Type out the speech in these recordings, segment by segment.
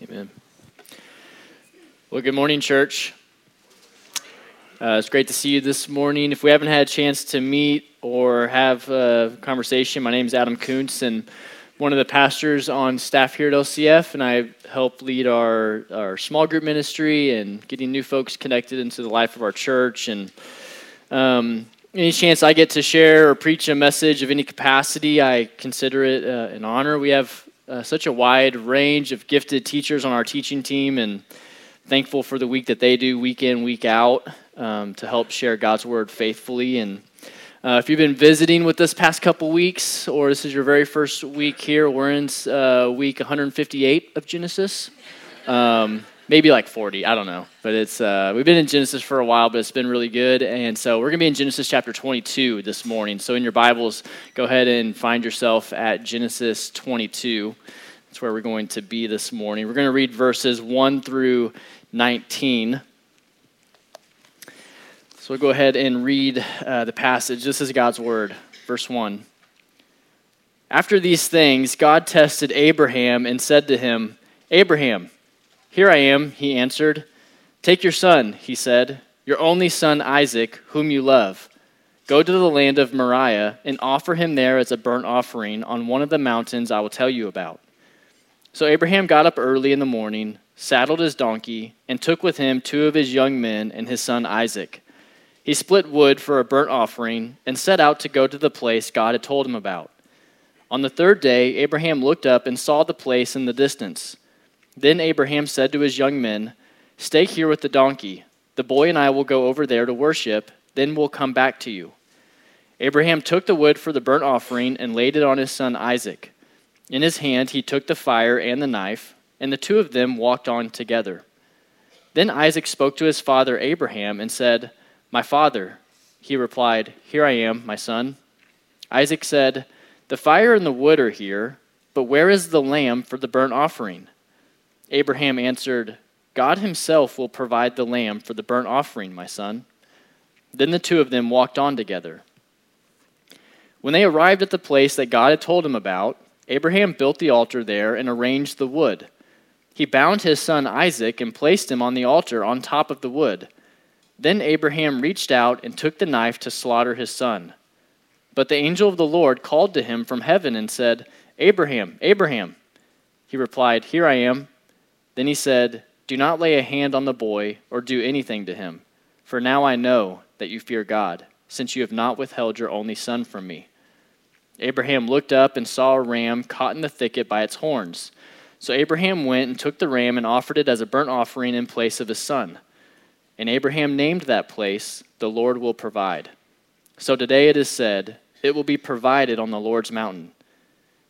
Amen. Well, good morning, church. Uh, it's great to see you this morning. If we haven't had a chance to meet or have a conversation, my name is Adam Kuntz, and one of the pastors on staff here at LCF, and I help lead our, our small group ministry and getting new folks connected into the life of our church. And um, any chance I get to share or preach a message of any capacity, I consider it uh, an honor. We have uh, such a wide range of gifted teachers on our teaching team, and thankful for the week that they do week in, week out um, to help share God's word faithfully. And uh, if you've been visiting with us past couple weeks, or this is your very first week here, we're in uh, week 158 of Genesis. Um, maybe like 40, I don't know. But it's uh, we've been in Genesis for a while, but it's been really good. And so we're going to be in Genesis chapter 22 this morning. So in your Bibles, go ahead and find yourself at Genesis 22. That's where we're going to be this morning. We're going to read verses 1 through 19. So we'll go ahead and read uh, the passage. This is God's word, verse 1. After these things, God tested Abraham and said to him, Abraham, here I am, he answered. Take your son, he said, your only son Isaac, whom you love. Go to the land of Moriah and offer him there as a burnt offering on one of the mountains I will tell you about. So Abraham got up early in the morning saddled his donkey, and took with him two of his young men and his son Isaac. He split wood for a burnt offering and set out to go to the place God had told him about. On the third day, Abraham looked up and saw the place in the distance. Then Abraham said to his young men, Stay here with the donkey. The boy and I will go over there to worship, then we'll come back to you. Abraham took the wood for the burnt offering and laid it on his son Isaac. In his hand, he took the fire and the knife and the two of them walked on together. Then Isaac spoke to his father Abraham and said, My father. He replied, Here I am, my son. Isaac said, The fire and the wood are here, but where is the lamb for the burnt offering? Abraham answered, God himself will provide the lamb for the burnt offering, my son. Then the two of them walked on together. When they arrived at the place that God had told him about, Abraham built the altar there and arranged the wood. He bound his son Isaac and placed him on the altar on top of the wood. Then Abraham reached out and took the knife to slaughter his son. But the angel of the Lord called to him from heaven and said, Abraham, Abraham. He replied, Here I am. Then he said, Do not lay a hand on the boy or do anything to him, for now I know that you fear God, since you have not withheld your only son from me. Abraham looked up and saw a ram caught in the thicket by its horns. So Abraham went and took the ram and offered it as a burnt offering in place of his son. And Abraham named that place, The Lord Will Provide. So today it is said, It will be provided on the Lord's mountain.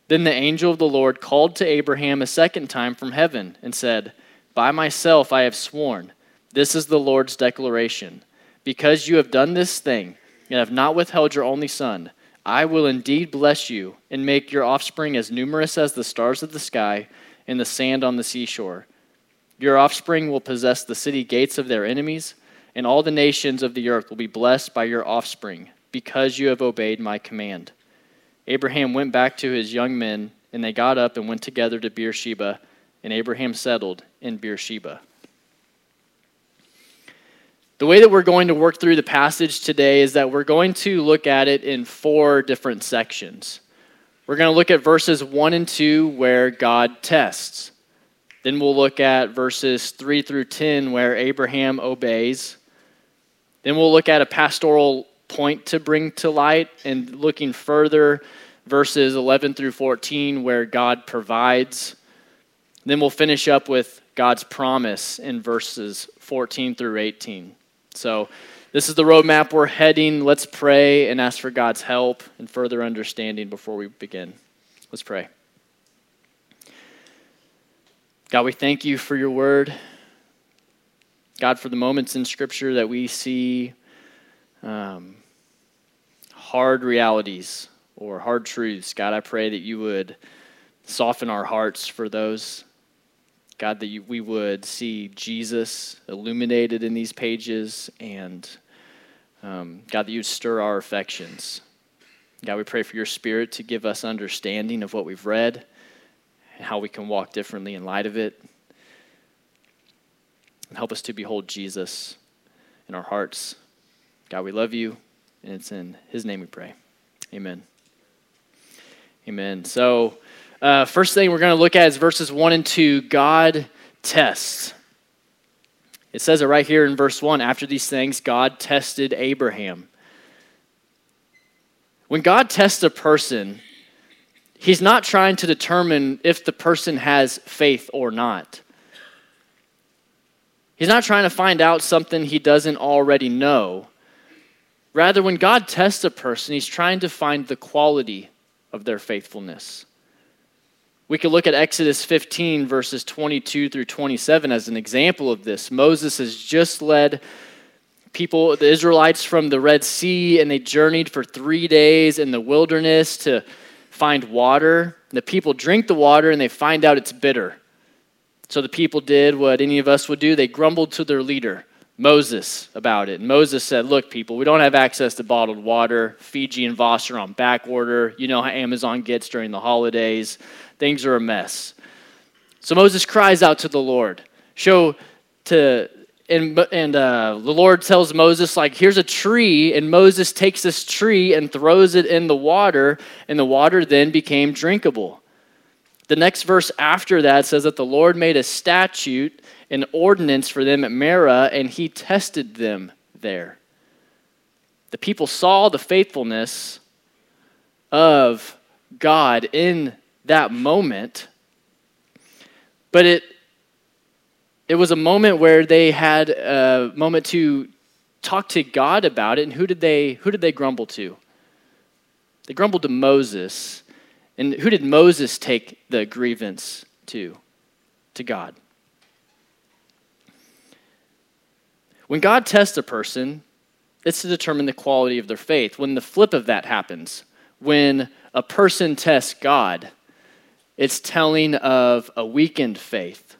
Then the angel of the Lord called to Abraham a second time from heaven and said, By myself I have sworn, this is the Lord's declaration. Because you have done this thing and have not withheld your only son, I will indeed bless you and make your offspring as numerous as the stars of the sky and the sand on the seashore. Your offspring will possess the city gates of their enemies, and all the nations of the earth will be blessed by your offspring, because you have obeyed my command. Abraham went back to his young men, and they got up and went together to Beersheba, and Abraham settled in Beersheba. The way that we're going to work through the passage today is that we're going to look at it in four different sections. We're going to look at verses 1 and 2 where God tests. Then we'll look at verses 3 through 10 where Abraham obeys. Then we'll look at a pastoral point to bring to light and looking further verses 11 through 14 where God provides. Then we'll finish up with God's promise in verses 14 through 18. So this is the roadmap we're heading. Let's pray and ask for God's help and further understanding before we begin. Let's pray. God, we thank you for your word. God, for the moments in Scripture that we see um, hard realities or hard truths. God, I pray that you would soften our hearts for those. God, that you, we would see Jesus illuminated in these pages, and um, God, that you would stir our affections. God, we pray for your spirit to give us understanding of what we've read and how we can walk differently in light of it. and help us to behold Jesus in our hearts. God, we love you, and it's in His name we pray. Amen. Amen. So, uh, first thing we're going to look at is verses 1 and 2 God tests. It says it right here in verse 1 after these things, God tested Abraham. When God tests a person, he's not trying to determine if the person has faith or not. He's not trying to find out something he doesn't already know. Rather, when God tests a person, he's trying to find the quality of their faithfulness. We could look at Exodus 15, verses 22 through 27, as an example of this. Moses has just led people, the Israelites, from the Red Sea, and they journeyed for three days in the wilderness to find water. The people drink the water and they find out it's bitter. So the people did what any of us would do they grumbled to their leader. Moses about it. And Moses said, Look, people, we don't have access to bottled water. Fiji and Voss are on back order. You know how Amazon gets during the holidays. Things are a mess. So Moses cries out to the Lord. Show to and, and uh, the Lord tells Moses, like, here's a tree, and Moses takes this tree and throws it in the water, and the water then became drinkable. The next verse after that says that the Lord made a statute an ordinance for them at Marah, and he tested them there. The people saw the faithfulness of God in that moment, but it it was a moment where they had a moment to talk to God about it. And who did they who did they grumble to? They grumbled to Moses. And who did Moses take the grievance to? To God. When God tests a person, it's to determine the quality of their faith. When the flip of that happens, when a person tests God, it's telling of a weakened faith,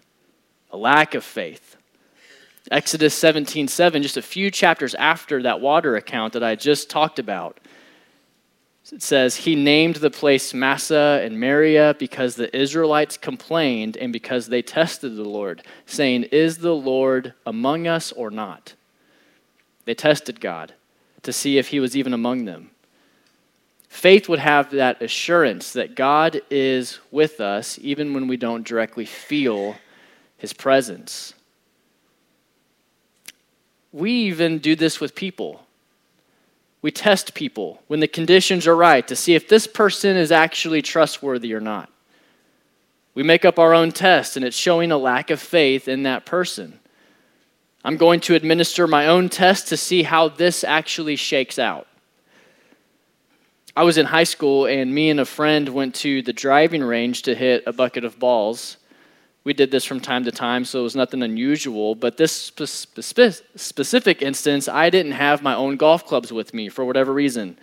a lack of faith. Exodus 17 7, just a few chapters after that water account that I just talked about, it says, He named the place Massah and Meribah because the Israelites complained and because they tested the Lord, saying, Is the Lord among us or not? They tested God to see if He was even among them. Faith would have that assurance that God is with us even when we don't directly feel His presence. We even do this with people we test people when the conditions are right to see if this person is actually trustworthy or not. We make up our own test, and it's showing a lack of faith in that person. I'm going to administer my own test to see how this actually shakes out. I was in high school, and me and a friend went to the driving range to hit a bucket of balls. We did this from time to time, so it was nothing unusual. But this spe- specific instance, I didn't have my own golf clubs with me for whatever reason.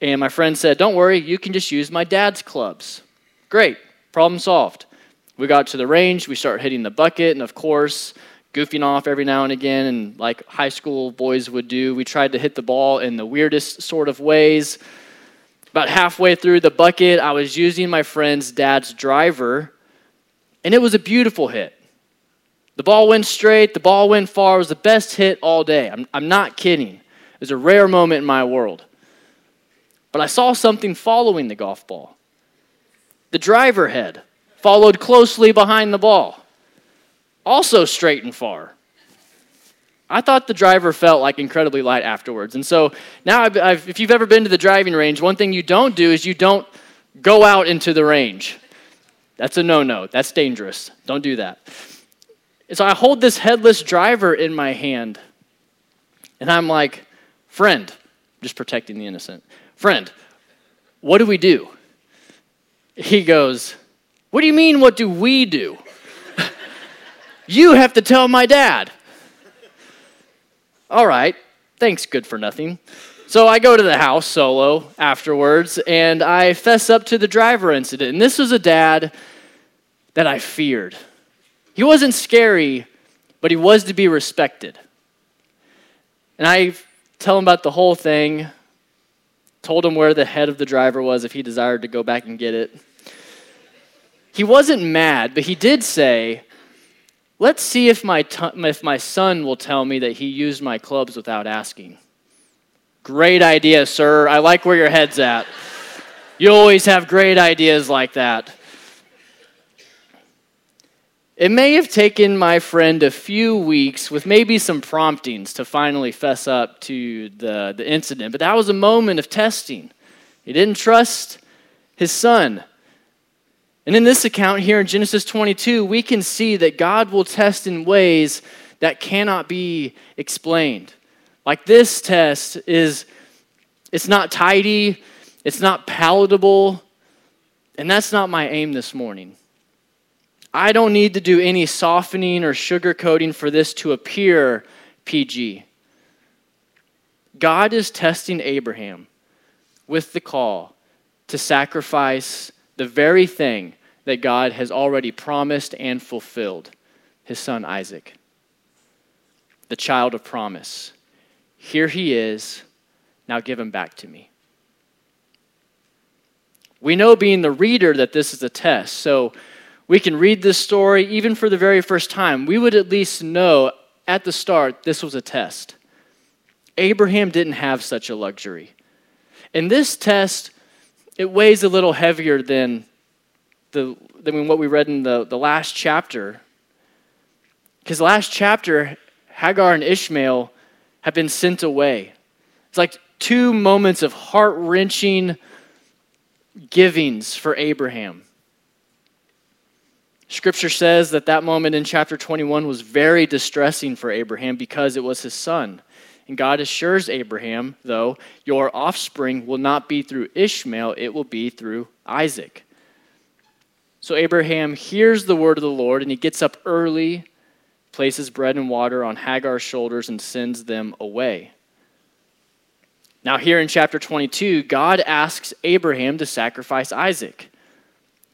And my friend said, Don't worry, you can just use my dad's clubs. Great, problem solved. We got to the range, we start hitting the bucket, and of course, goofing off every now and again, and like high school boys would do, we tried to hit the ball in the weirdest sort of ways. About halfway through the bucket, I was using my friend's dad's driver and it was a beautiful hit. The ball went straight, the ball went far. It was the best hit all day. I'm, I'm not kidding. It was a rare moment in my world. But I saw something following the golf ball. The driver head followed closely behind the ball, also straight and far. I thought the driver felt like incredibly light afterwards. And so now, I've, I've, if you've ever been to the driving range, one thing you don't do is you don't go out into the range. That's a no no. That's dangerous. Don't do that. And so I hold this headless driver in my hand, and I'm like, friend, just protecting the innocent. Friend, what do we do? He goes, What do you mean, what do we do? you have to tell my dad. All right, thanks, good for nothing. So I go to the house solo afterwards and I fess up to the driver incident. And this was a dad that I feared. He wasn't scary, but he was to be respected. And I tell him about the whole thing, told him where the head of the driver was if he desired to go back and get it. He wasn't mad, but he did say, Let's see if my, t- if my son will tell me that he used my clubs without asking. Great idea, sir. I like where your head's at. You always have great ideas like that. It may have taken my friend a few weeks with maybe some promptings to finally fess up to the, the incident, but that was a moment of testing. He didn't trust his son. And in this account here in Genesis 22, we can see that God will test in ways that cannot be explained. Like this test is it's not tidy, it's not palatable, and that's not my aim this morning. I don't need to do any softening or sugarcoating for this to appear PG. God is testing Abraham with the call to sacrifice the very thing that God has already promised and fulfilled his son Isaac, the child of promise. Here he is. Now give him back to me. We know, being the reader, that this is a test. So we can read this story even for the very first time. We would at least know at the start this was a test. Abraham didn't have such a luxury. In this test, it weighs a little heavier than the, than what we read in the, the last chapter. Because last chapter, Hagar and Ishmael have been sent away. It's like two moments of heart wrenching givings for Abraham. Scripture says that that moment in chapter 21 was very distressing for Abraham because it was his son. And God assures Abraham, though, your offspring will not be through Ishmael, it will be through Isaac. So Abraham hears the word of the Lord and he gets up early, places bread and water on Hagar's shoulders, and sends them away. Now, here in chapter 22, God asks Abraham to sacrifice Isaac,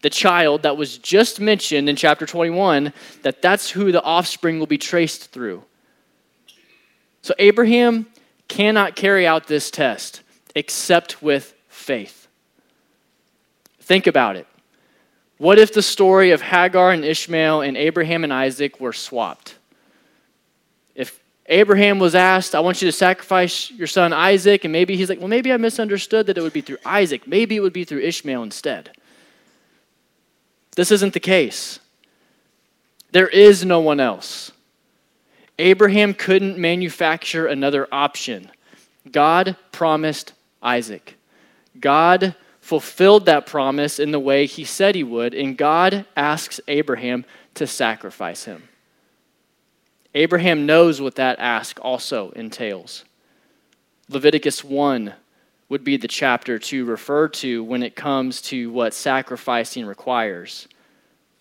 the child that was just mentioned in chapter 21, that that's who the offspring will be traced through. So, Abraham cannot carry out this test except with faith. Think about it. What if the story of Hagar and Ishmael and Abraham and Isaac were swapped? If Abraham was asked, I want you to sacrifice your son Isaac, and maybe he's like, well, maybe I misunderstood that it would be through Isaac. Maybe it would be through Ishmael instead. This isn't the case. There is no one else. Abraham couldn't manufacture another option. God promised Isaac. God fulfilled that promise in the way he said he would, and God asks Abraham to sacrifice him. Abraham knows what that ask also entails. Leviticus 1 would be the chapter to refer to when it comes to what sacrificing requires.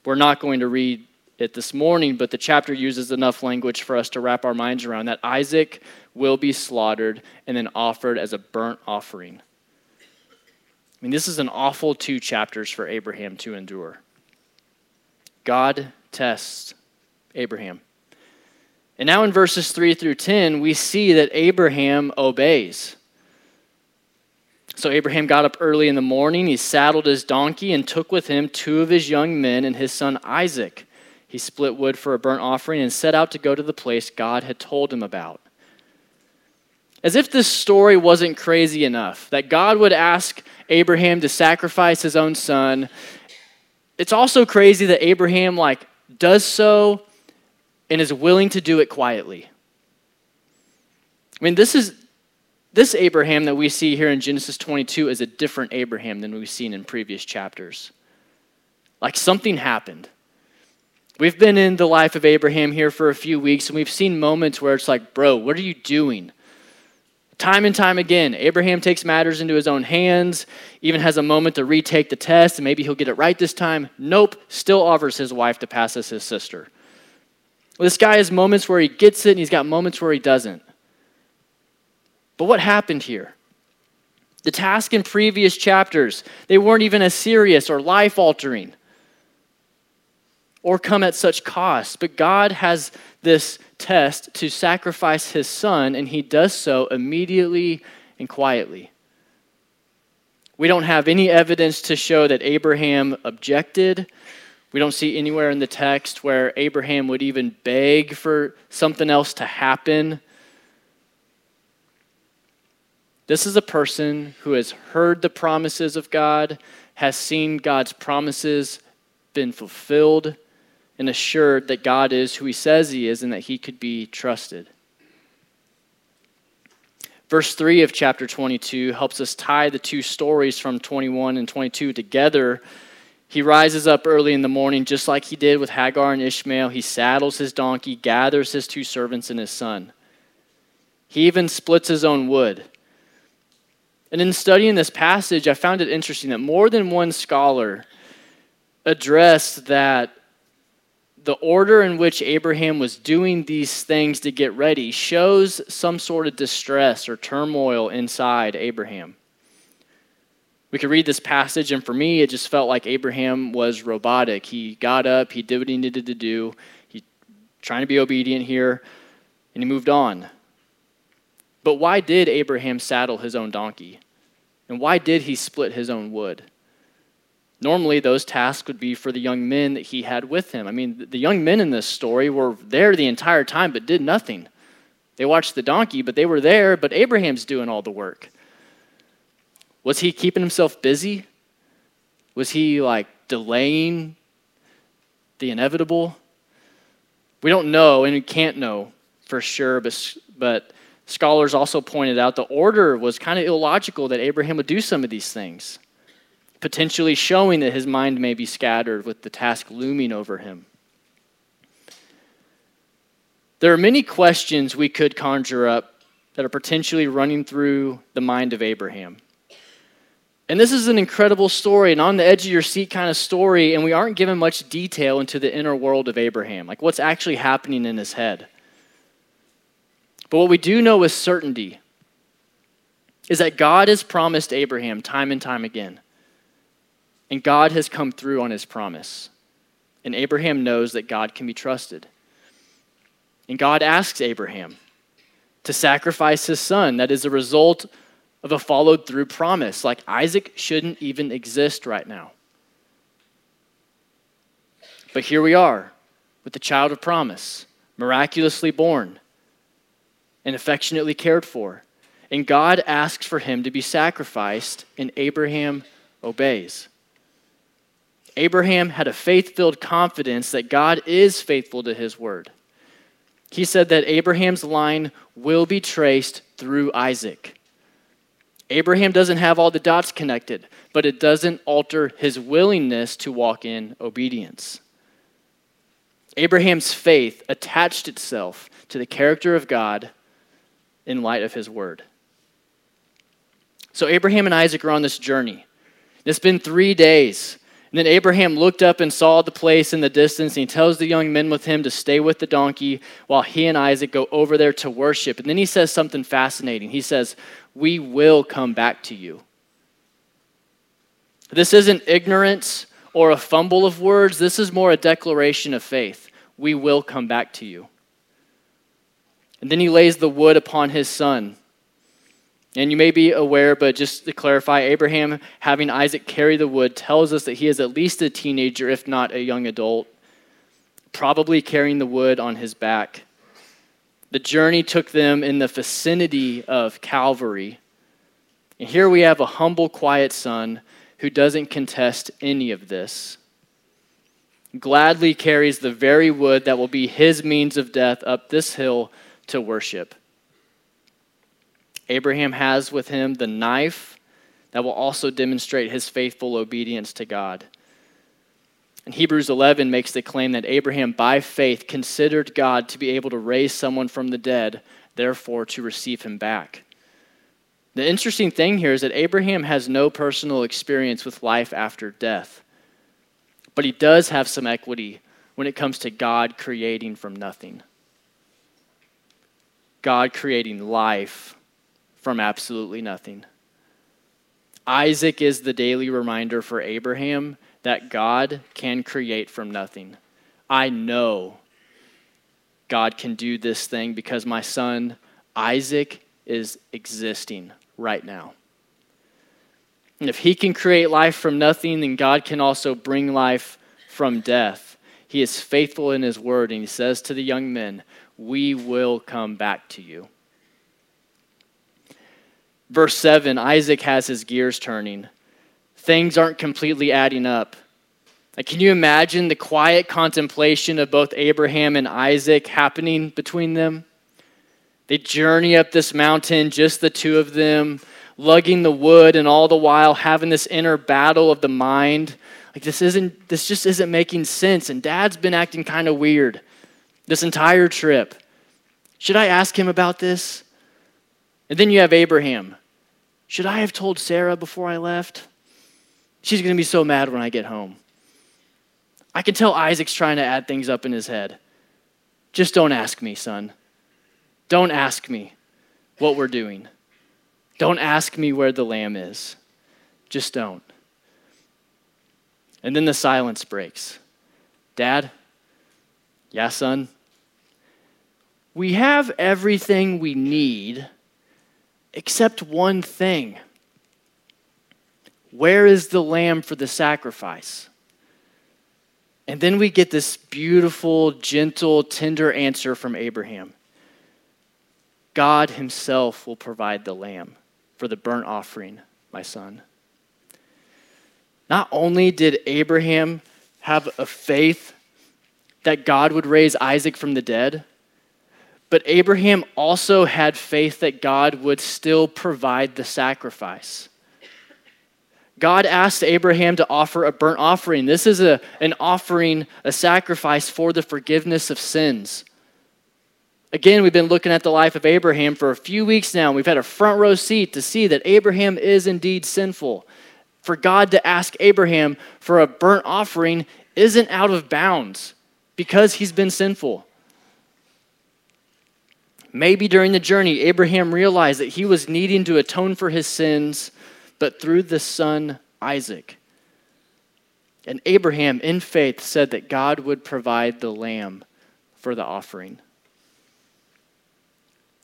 We're not going to read it this morning, but the chapter uses enough language for us to wrap our minds around that Isaac will be slaughtered and then offered as a burnt offering I mean, this is an awful two chapters for Abraham to endure. God tests Abraham. And now in verses 3 through 10, we see that Abraham obeys. So Abraham got up early in the morning, he saddled his donkey, and took with him two of his young men and his son Isaac. He split wood for a burnt offering and set out to go to the place God had told him about. As if this story wasn't crazy enough, that God would ask Abraham to sacrifice his own son. It's also crazy that Abraham like does so and is willing to do it quietly. I mean, this is this Abraham that we see here in Genesis 22 is a different Abraham than we've seen in previous chapters. Like something happened. We've been in the life of Abraham here for a few weeks, and we've seen moments where it's like, bro, what are you doing? Time and time again, Abraham takes matters into his own hands, even has a moment to retake the test, and maybe he'll get it right this time. Nope, still offers his wife to pass as his sister. Well, this guy has moments where he gets it, and he's got moments where he doesn't. But what happened here? The task in previous chapters, they weren't even as serious or life altering or come at such cost. But God has this test to sacrifice his son, and he does so immediately and quietly. We don't have any evidence to show that Abraham objected. We don't see anywhere in the text where Abraham would even beg for something else to happen. This is a person who has heard the promises of God, has seen God's promises been fulfilled, and assured that God is who he says he is and that he could be trusted. Verse 3 of chapter 22 helps us tie the two stories from 21 and 22 together. He rises up early in the morning, just like he did with Hagar and Ishmael. He saddles his donkey, gathers his two servants and his son. He even splits his own wood. And in studying this passage, I found it interesting that more than one scholar addressed that the order in which Abraham was doing these things to get ready shows some sort of distress or turmoil inside Abraham. We could read this passage, and for me, it just felt like Abraham was robotic. He got up, he did what he needed to do, he trying to be obedient here, and he moved on. But why did Abraham saddle his own donkey? And why did he split his own wood? Normally, those tasks would be for the young men that he had with him. I mean, the young men in this story were there the entire time but did nothing. They watched the donkey, but they were there, but Abraham's doing all the work. Was he keeping himself busy? Was he like delaying the inevitable? We don't know, and we can't know for sure, but, but scholars also pointed out the order was kind of illogical that Abraham would do some of these things potentially showing that his mind may be scattered with the task looming over him. There are many questions we could conjure up that are potentially running through the mind of Abraham. And this is an incredible story, an on the edge of your seat kind of story, and we aren't given much detail into the inner world of Abraham, like what's actually happening in his head. But what we do know with certainty is that God has promised Abraham time and time again and God has come through on his promise. And Abraham knows that God can be trusted. And God asks Abraham to sacrifice his son. That is a result of a followed through promise. Like Isaac shouldn't even exist right now. But here we are with the child of promise, miraculously born and affectionately cared for. And God asks for him to be sacrificed, and Abraham obeys. Abraham had a faith filled confidence that God is faithful to his word. He said that Abraham's line will be traced through Isaac. Abraham doesn't have all the dots connected, but it doesn't alter his willingness to walk in obedience. Abraham's faith attached itself to the character of God in light of his word. So Abraham and Isaac are on this journey. It's been three days and then Abraham looked up and saw the place in the distance, and he tells the young men with him to stay with the donkey while he and Isaac go over there to worship. And then he says something fascinating. He says, We will come back to you. This isn't ignorance or a fumble of words, this is more a declaration of faith. We will come back to you. And then he lays the wood upon his son. And you may be aware, but just to clarify, Abraham having Isaac carry the wood tells us that he is at least a teenager, if not a young adult, probably carrying the wood on his back. The journey took them in the vicinity of Calvary. And here we have a humble, quiet son who doesn't contest any of this. Gladly carries the very wood that will be his means of death up this hill to worship. Abraham has with him the knife that will also demonstrate his faithful obedience to God. And Hebrews 11 makes the claim that Abraham, by faith, considered God to be able to raise someone from the dead, therefore to receive him back. The interesting thing here is that Abraham has no personal experience with life after death, but he does have some equity when it comes to God creating from nothing. God creating life from absolutely nothing. Isaac is the daily reminder for Abraham that God can create from nothing. I know God can do this thing because my son Isaac is existing right now. And if he can create life from nothing, then God can also bring life from death. He is faithful in his word, and he says to the young men, We will come back to you. Verse 7 Isaac has his gears turning. Things aren't completely adding up. Like, can you imagine the quiet contemplation of both Abraham and Isaac happening between them? They journey up this mountain, just the two of them, lugging the wood, and all the while having this inner battle of the mind. Like, this isn't, this just isn't making sense. And dad's been acting kind of weird this entire trip. Should I ask him about this? And then you have Abraham. Should I have told Sarah before I left? She's going to be so mad when I get home. I can tell Isaac's trying to add things up in his head. Just don't ask me, son. Don't ask me what we're doing. Don't ask me where the lamb is. Just don't. And then the silence breaks. Dad? Yeah, son? We have everything we need except one thing. Where is the lamb for the sacrifice? And then we get this beautiful, gentle, tender answer from Abraham God Himself will provide the lamb for the burnt offering, my son. Not only did Abraham have a faith that God would raise Isaac from the dead, but Abraham also had faith that God would still provide the sacrifice. God asked Abraham to offer a burnt offering. This is a, an offering, a sacrifice for the forgiveness of sins. Again, we've been looking at the life of Abraham for a few weeks now. We've had a front row seat to see that Abraham is indeed sinful. For God to ask Abraham for a burnt offering isn't out of bounds because he's been sinful. Maybe during the journey, Abraham realized that he was needing to atone for his sins but through the son Isaac. And Abraham, in faith, said that God would provide the lamb for the offering.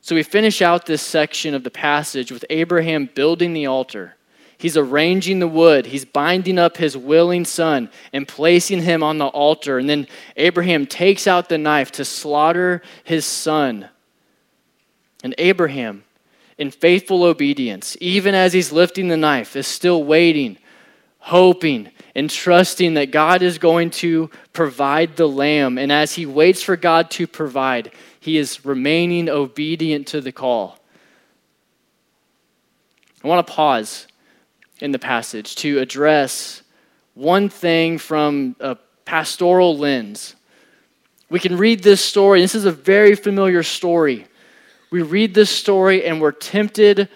So we finish out this section of the passage with Abraham building the altar. He's arranging the wood, he's binding up his willing son and placing him on the altar. And then Abraham takes out the knife to slaughter his son. And Abraham, in faithful obedience, even as he's lifting the knife, is still waiting, hoping, and trusting that God is going to provide the lamb. And as he waits for God to provide, he is remaining obedient to the call. I want to pause in the passage to address one thing from a pastoral lens. We can read this story. This is a very familiar story we read this story and we're tempted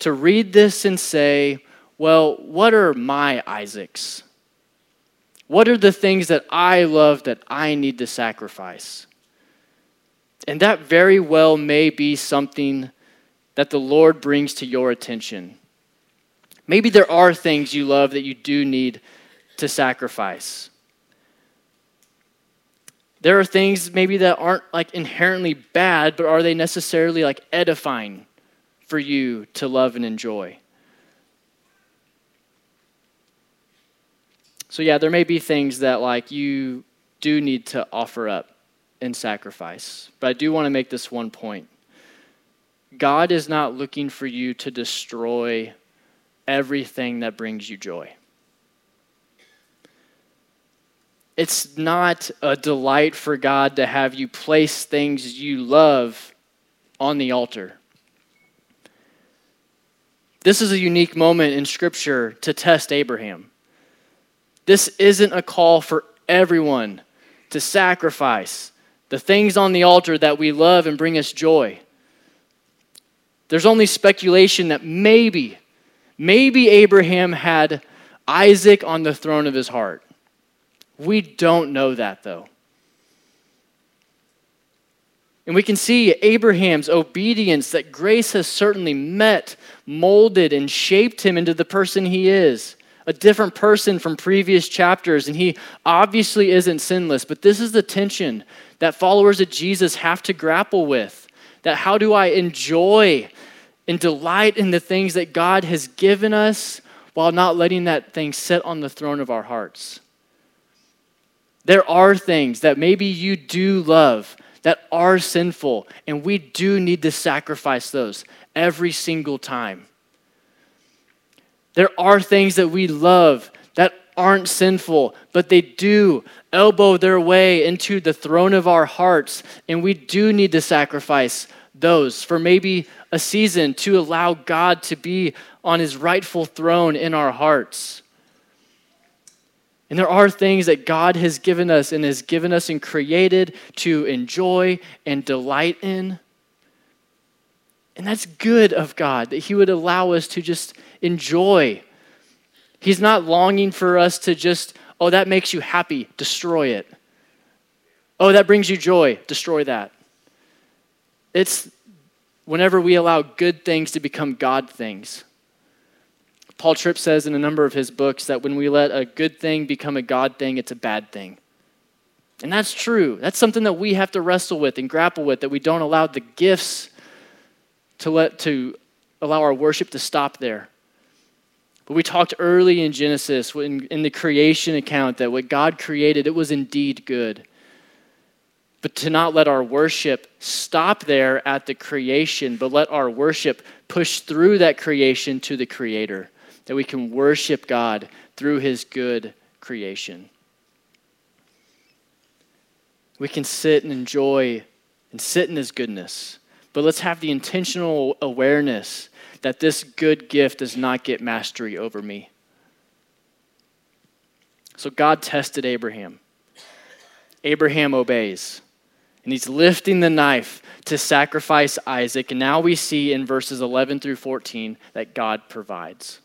to read this and say, well, what are my Isaacs? What are the things that I love that I need to sacrifice? And that very well may be something that the Lord brings to your attention. Maybe there are things you love that you do need to sacrifice. There are things maybe that aren't like inherently bad, but are they necessarily like edifying for you to love and enjoy? So, yeah, there may be things that like you do need to offer up and sacrifice. But I do want to make this one point God is not looking for you to destroy everything that brings you joy. It's not a delight for God to have you place things you love on the altar. This is a unique moment in Scripture to test Abraham. This isn't a call for everyone to sacrifice the things on the altar that we love and bring us joy. There's only speculation that maybe, maybe Abraham had Isaac on the throne of his heart. We don't know that, though. And we can see Abraham's obedience that grace has certainly met, molded, and shaped him into the person he is. A different person from previous chapters, and he obviously isn't sinless. But this is the tension that followers of Jesus have to grapple with. That how do I enjoy and delight in the things that God has given us while not letting that thing sit on the throne of our hearts? There are things that maybe you do love that are sinful, and we do need to sacrifice those every single time. There are things that we love that aren't sinful, but they do elbow their way into the throne of our hearts, and we do need to sacrifice those for maybe a season to allow God to be on his rightful throne in our hearts. And there are things that God has given us and has given us and created to enjoy and delight in. And that's good of God that He would allow us to just enjoy. He's not longing for us to just, oh, that makes you happy, destroy it. Oh, that brings you joy, destroy that. It's whenever we allow good things to become God things. Paul Tripp says in a number of his books that when we let a good thing become a God thing, it's a bad thing. And that's true. That's something that we have to wrestle with and grapple with, that we don't allow the gifts to let to allow our worship to stop there. But we talked early in Genesis, in, in the creation account, that what God created, it was indeed good. But to not let our worship stop there at the creation, but let our worship push through that creation to the Creator, that we can worship God through His good creation. We can sit and enjoy and sit in His goodness but let's have the intentional awareness that this good gift does not get mastery over me. So God tested Abraham. Abraham obeys. And he's lifting the knife to sacrifice Isaac. And now we see in verses 11 through 14 that God provides.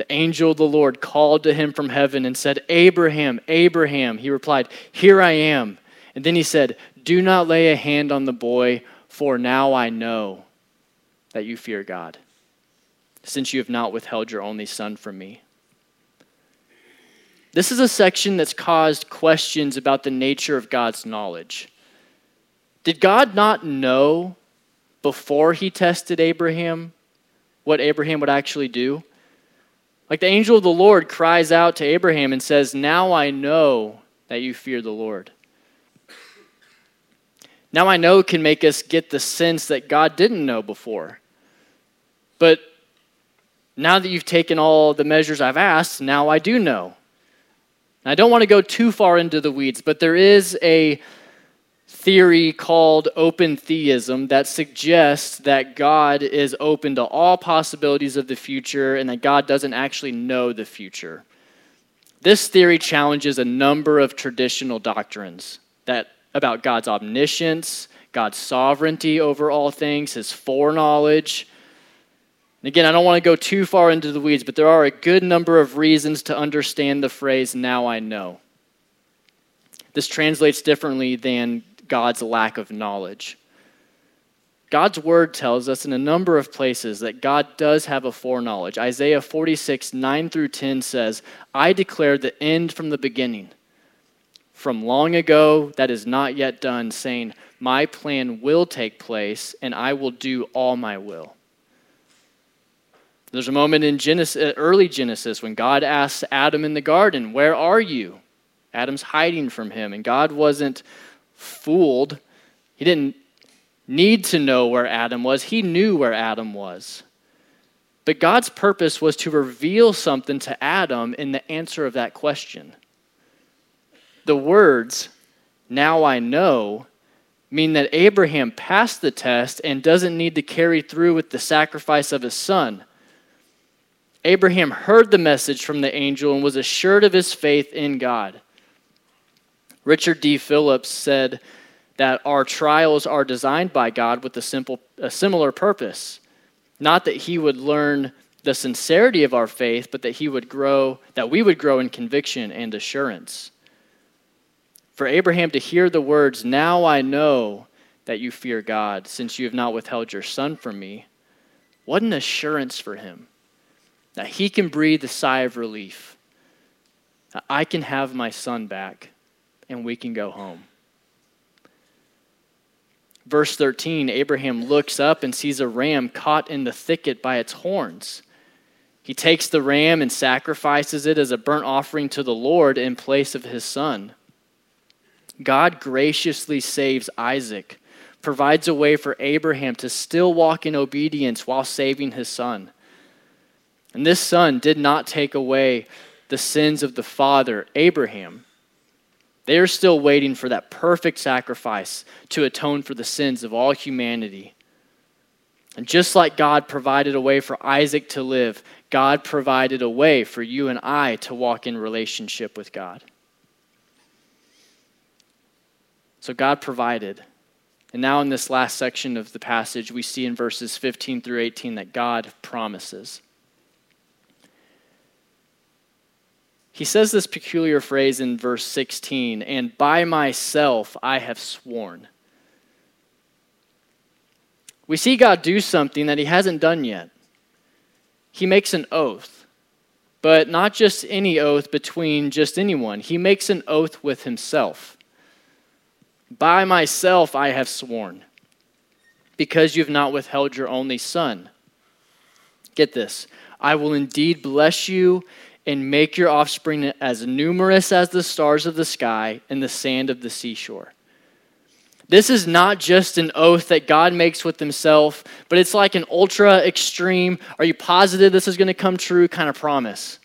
The angel of the Lord called to him from heaven and said, Abraham, Abraham. He replied, Here I am. And then he said, Do not lay a hand on the boy, for now I know that you fear God, since you have not withheld your only son from me. This is a section that's caused questions about the nature of God's knowledge. Did God not know before he tested Abraham what Abraham would actually do? Like the angel of the Lord cries out to Abraham and says, Now I know that you fear the Lord. Now I know can make us get the sense that God didn't know before. But now that you've taken all the measures I've asked, now I do know. I don't want to go too far into the weeds, but there is a theory called open theism that suggests that God is open to all possibilities of the future and that God doesn't actually know the future. This theory challenges a number of traditional doctrines that about God's omniscience, God's sovereignty over all things, his foreknowledge. And again, I don't want to go too far into the weeds, but there are a good number of reasons to understand the phrase, now I know. This translates differently than God's lack of knowledge. God's word tells us in a number of places that God does have a foreknowledge. Isaiah 46, 9 through 10 says, I declare the end from the beginning from long ago that is not yet done, saying, My plan will take place, and I will do all my will. There's a moment in Genesis, uh, early Genesis when God asks Adam in the garden, Where are you? Adam's hiding from him, and God wasn't fooled. He didn't need to know where Adam was, he knew where Adam was. But God's purpose was to reveal something to Adam in the answer of that question the words, now I know, mean that Abraham passed the test and doesn't need to carry through with the sacrifice of his son. Abraham heard the message from the angel and was assured of his faith in God. Richard D. Phillips said that our trials are designed by God with a, simple, a similar purpose. Not that he would learn the sincerity of our faith, but that he would grow, that we would grow in conviction and assurance for Abraham to hear the words, Now I know that you fear God, since you have not withheld your son from me. What an assurance for him that he can breathe a sigh of relief. That I can have my son back and we can go home. Verse 13 Abraham looks up and sees a ram caught in the thicket by its horns. He takes the ram and sacrifices it as a burnt offering to the Lord in place of his son. God graciously saves Isaac, provides a way for Abraham to still walk in obedience while saving his son. And this son did not take away the sins of the father, Abraham. They are still waiting for that perfect sacrifice to atone for the sins of all humanity. And just like God provided a way for Isaac to live, God provided a way for you and I to walk in relationship with God. So God provided. And now, in this last section of the passage, we see in verses 15 through 18 that God promises. He says this peculiar phrase in verse 16, and by myself I have sworn. We see God do something that he hasn't done yet. He makes an oath, but not just any oath between just anyone. He makes an oath with himself. By myself I have sworn, because you have not withheld your only son. Get this I will indeed bless you and make your offspring as numerous as the stars of the sky and the sand of the seashore. This is not just an oath that God makes with himself, but it's like an ultra extreme, are you positive this is going to come true kind of promise.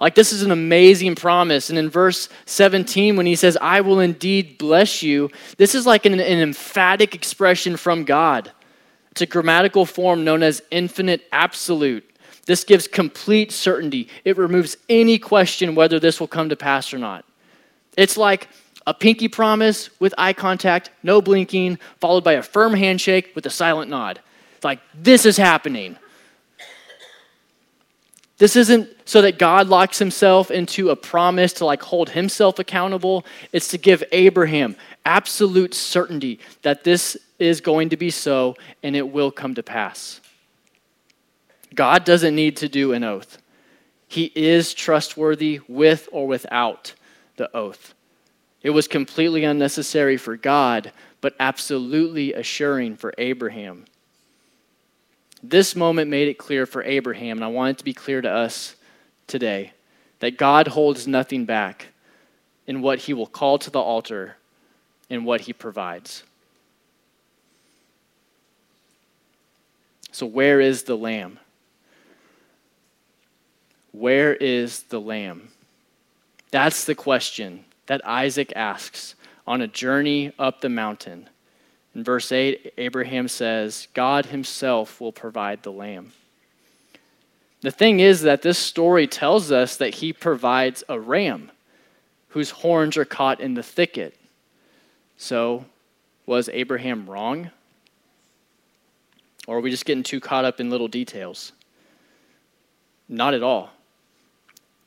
Like, this is an amazing promise. And in verse 17, when he says, I will indeed bless you, this is like an, an, emphatic expression from God. It's a grammatical form known as infinitive absolute. This gives complete certainty. It removes any question whether this will come to pass or not. It's like a pinky promise with eye contact, no blinking, followed by a firm handshake with a silent nod. It's like, this is happening. This isn't so that God locks himself into a promise to like hold himself accountable. It's to give Abraham absolute certainty that this is going to be so and it will come to pass. God doesn't need to do an oath. He is trustworthy with or without the oath. It was completely unnecessary for God, but absolutely assuring for Abraham. This moment made it clear for Abraham, and I want it to be clear to us today that God holds nothing back in what he will call to the altar and what he provides. So, where is the lamb? Where is the lamb? That's the question that Isaac asks on a journey up the mountain. In verse 8, Abraham says, God himself will provide the lamb. The thing is that this story tells us that he provides a ram whose horns are caught in the thicket. So, was Abraham wrong? Or are we just getting too caught up in little details? Not at all.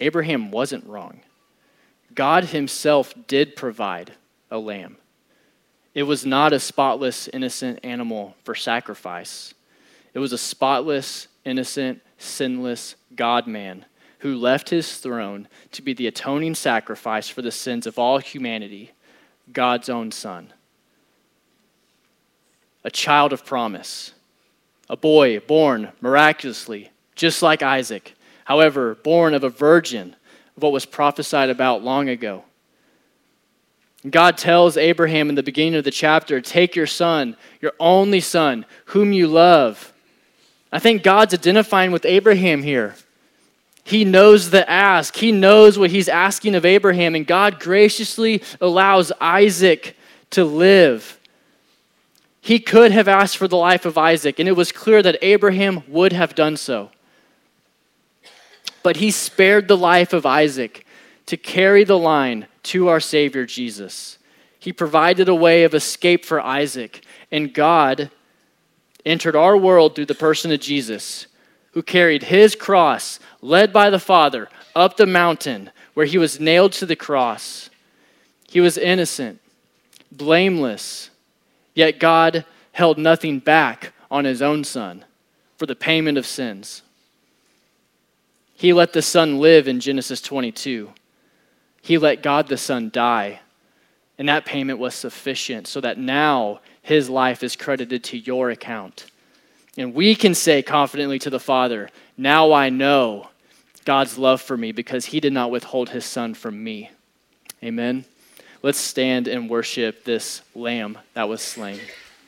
Abraham wasn't wrong. God himself did provide a lamb. It was not a spotless, innocent animal for sacrifice. It was a spotless, innocent, sinless God man who left his throne to be the atoning sacrifice for the sins of all humanity, God's own Son. A child of promise, a boy born miraculously, just like Isaac, however, born of a virgin, of what was prophesied about long ago. God tells Abraham in the beginning of the chapter take your son, your only son, whom you love. I think God's identifying with Abraham here. He knows the ask, he knows what he's asking of Abraham, and God graciously allows Isaac to live. He could have asked for the life of Isaac, and it was clear that Abraham would have done so. But he spared the life of Isaac to carry the line to our Savior Jesus. He provided a way of escape for Isaac, and God entered our world through the person of Jesus, who carried his cross, led by the Father, up the mountain where he was nailed to the cross. He was innocent, blameless, yet God held nothing back on his own Son for the payment of sins. He let the Son live in Genesis 22 he let God the Son die. And that payment was sufficient so that now his life is credited to your account. And we can say confidently to the Father, Now I know God's love for me because he did not withhold his son from me. Amen. Let's stand and worship this lamb that was slain.